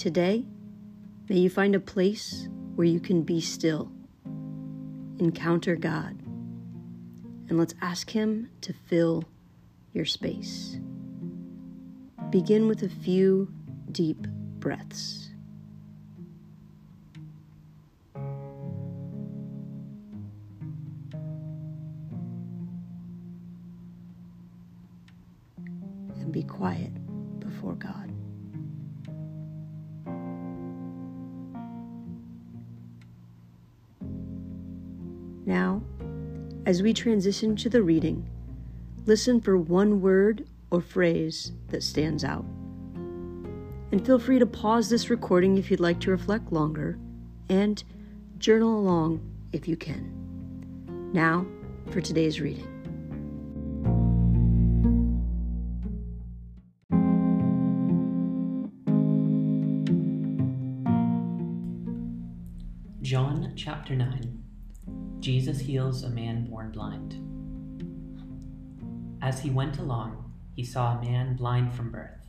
Today, may you find a place where you can be still, encounter God, and let's ask Him to fill your space. Begin with a few deep breaths. And be quiet before God. Now, as we transition to the reading, listen for one word or phrase that stands out. And feel free to pause this recording if you'd like to reflect longer and journal along if you can. Now, for today's reading. John chapter 9 Jesus heals a man born blind. As he went along, he saw a man blind from birth.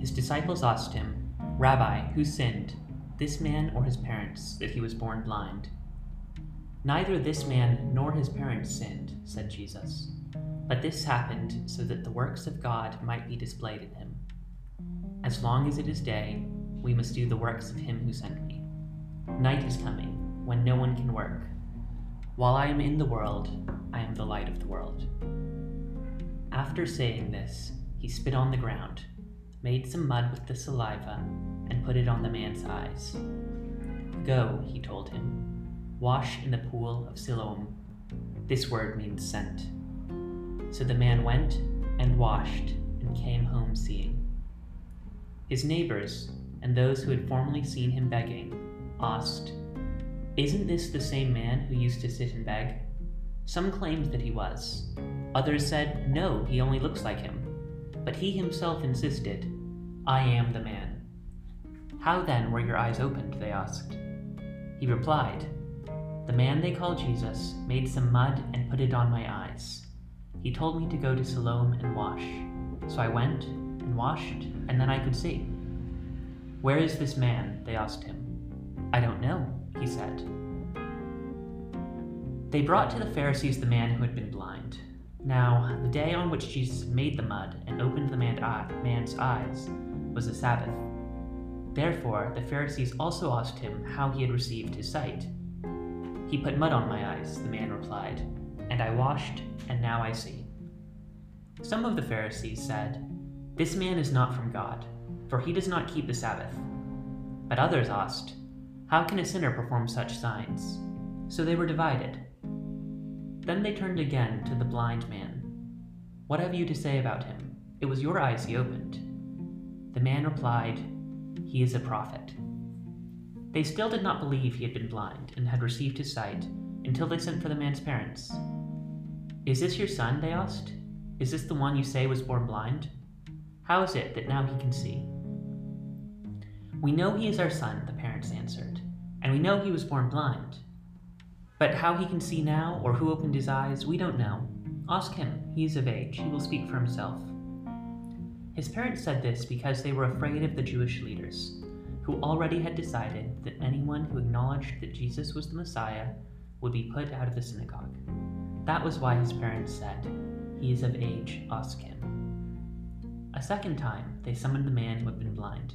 His disciples asked him, Rabbi, who sinned, this man or his parents, that he was born blind? Neither this man nor his parents sinned, said Jesus, but this happened so that the works of God might be displayed in him. As long as it is day, we must do the works of him who sent me. Night is coming, when no one can work. While I am in the world, I am the light of the world. After saying this, he spit on the ground, made some mud with the saliva, and put it on the man's eyes. Go, he told him, wash in the pool of Siloam. This word means sent. So the man went and washed and came home seeing. His neighbors and those who had formerly seen him begging asked, Isn't this the same man who used to sit and beg? Some claimed that he was. Others said, No, he only looks like him. But he himself insisted, I am the man. How then were your eyes opened? They asked. He replied, The man they call Jesus made some mud and put it on my eyes. He told me to go to Siloam and wash. So I went and washed, and then I could see. Where is this man? They asked him. I don't know, he said. They brought to the Pharisees the man who had been blind. Now, the day on which Jesus made the mud and opened the man's eyes was the Sabbath. Therefore, the Pharisees also asked him how he had received his sight. He put mud on my eyes, the man replied, and I washed, and now I see. Some of the Pharisees said, This man is not from God, for he does not keep the Sabbath. But others asked, How can a sinner perform such signs? So they were divided. Then they turned again to the blind man. What have you to say about him? It was your eyes he opened. The man replied, He is a prophet. They still did not believe he had been blind and had received his sight until they sent for the man's parents. Is this your son? They asked. Is this the one you say was born blind? How is it that now he can see? We know he is our son, the parents answered, and we know he was born blind. But how he can see now, or who opened his eyes, we don't know. Ask him, he is of age, he will speak for himself. His parents said this because they were afraid of the Jewish leaders, who already had decided that anyone who acknowledged that Jesus was the Messiah would be put out of the synagogue. That was why his parents said, He is of age, ask him. A second time, they summoned the man who had been blind.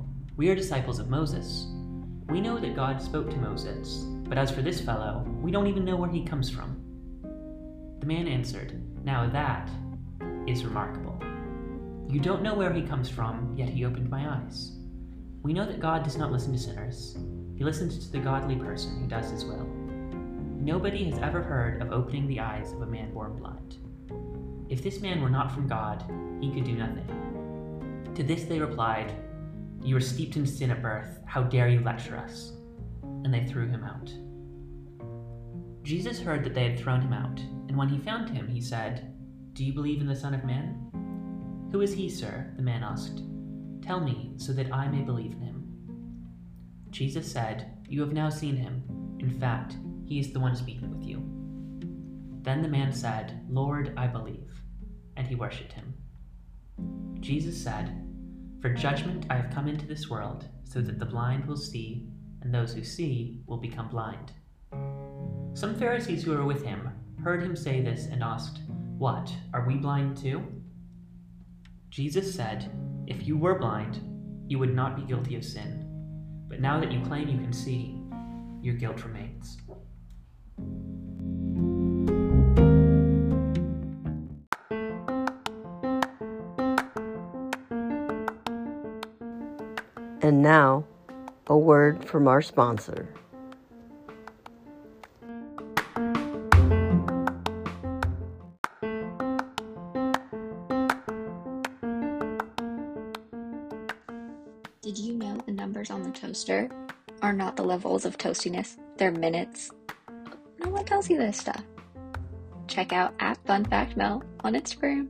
We are disciples of Moses. We know that God spoke to Moses, but as for this fellow, we don't even know where he comes from. The man answered, Now that is remarkable. You don't know where he comes from, yet he opened my eyes. We know that God does not listen to sinners, he listens to the godly person who does his will. Nobody has ever heard of opening the eyes of a man born blind. If this man were not from God, he could do nothing. To this they replied, You are steeped in sin at birth. How dare you lecture us? And they threw him out. Jesus heard that they had thrown him out, and when he found him, he said, Do you believe in the Son of Man? Who is he, sir? the man asked. Tell me, so that I may believe in him. Jesus said, You have now seen him. In fact, he is the one speaking with you. Then the man said, Lord, I believe. And he worshipped him. Jesus said, For judgment I have come into this world, so that the blind will see, and those who see will become blind. Some Pharisees who were with him heard him say this and asked, What, are we blind too? Jesus said, If you were blind, you would not be guilty of sin. But now that you claim you can see, your guilt remains. And now, a word from our sponsor. Did you know the numbers on the toaster are not the levels of toastiness? They're minutes. No one tells you this stuff. Check out at Fun Fact Mel on Instagram.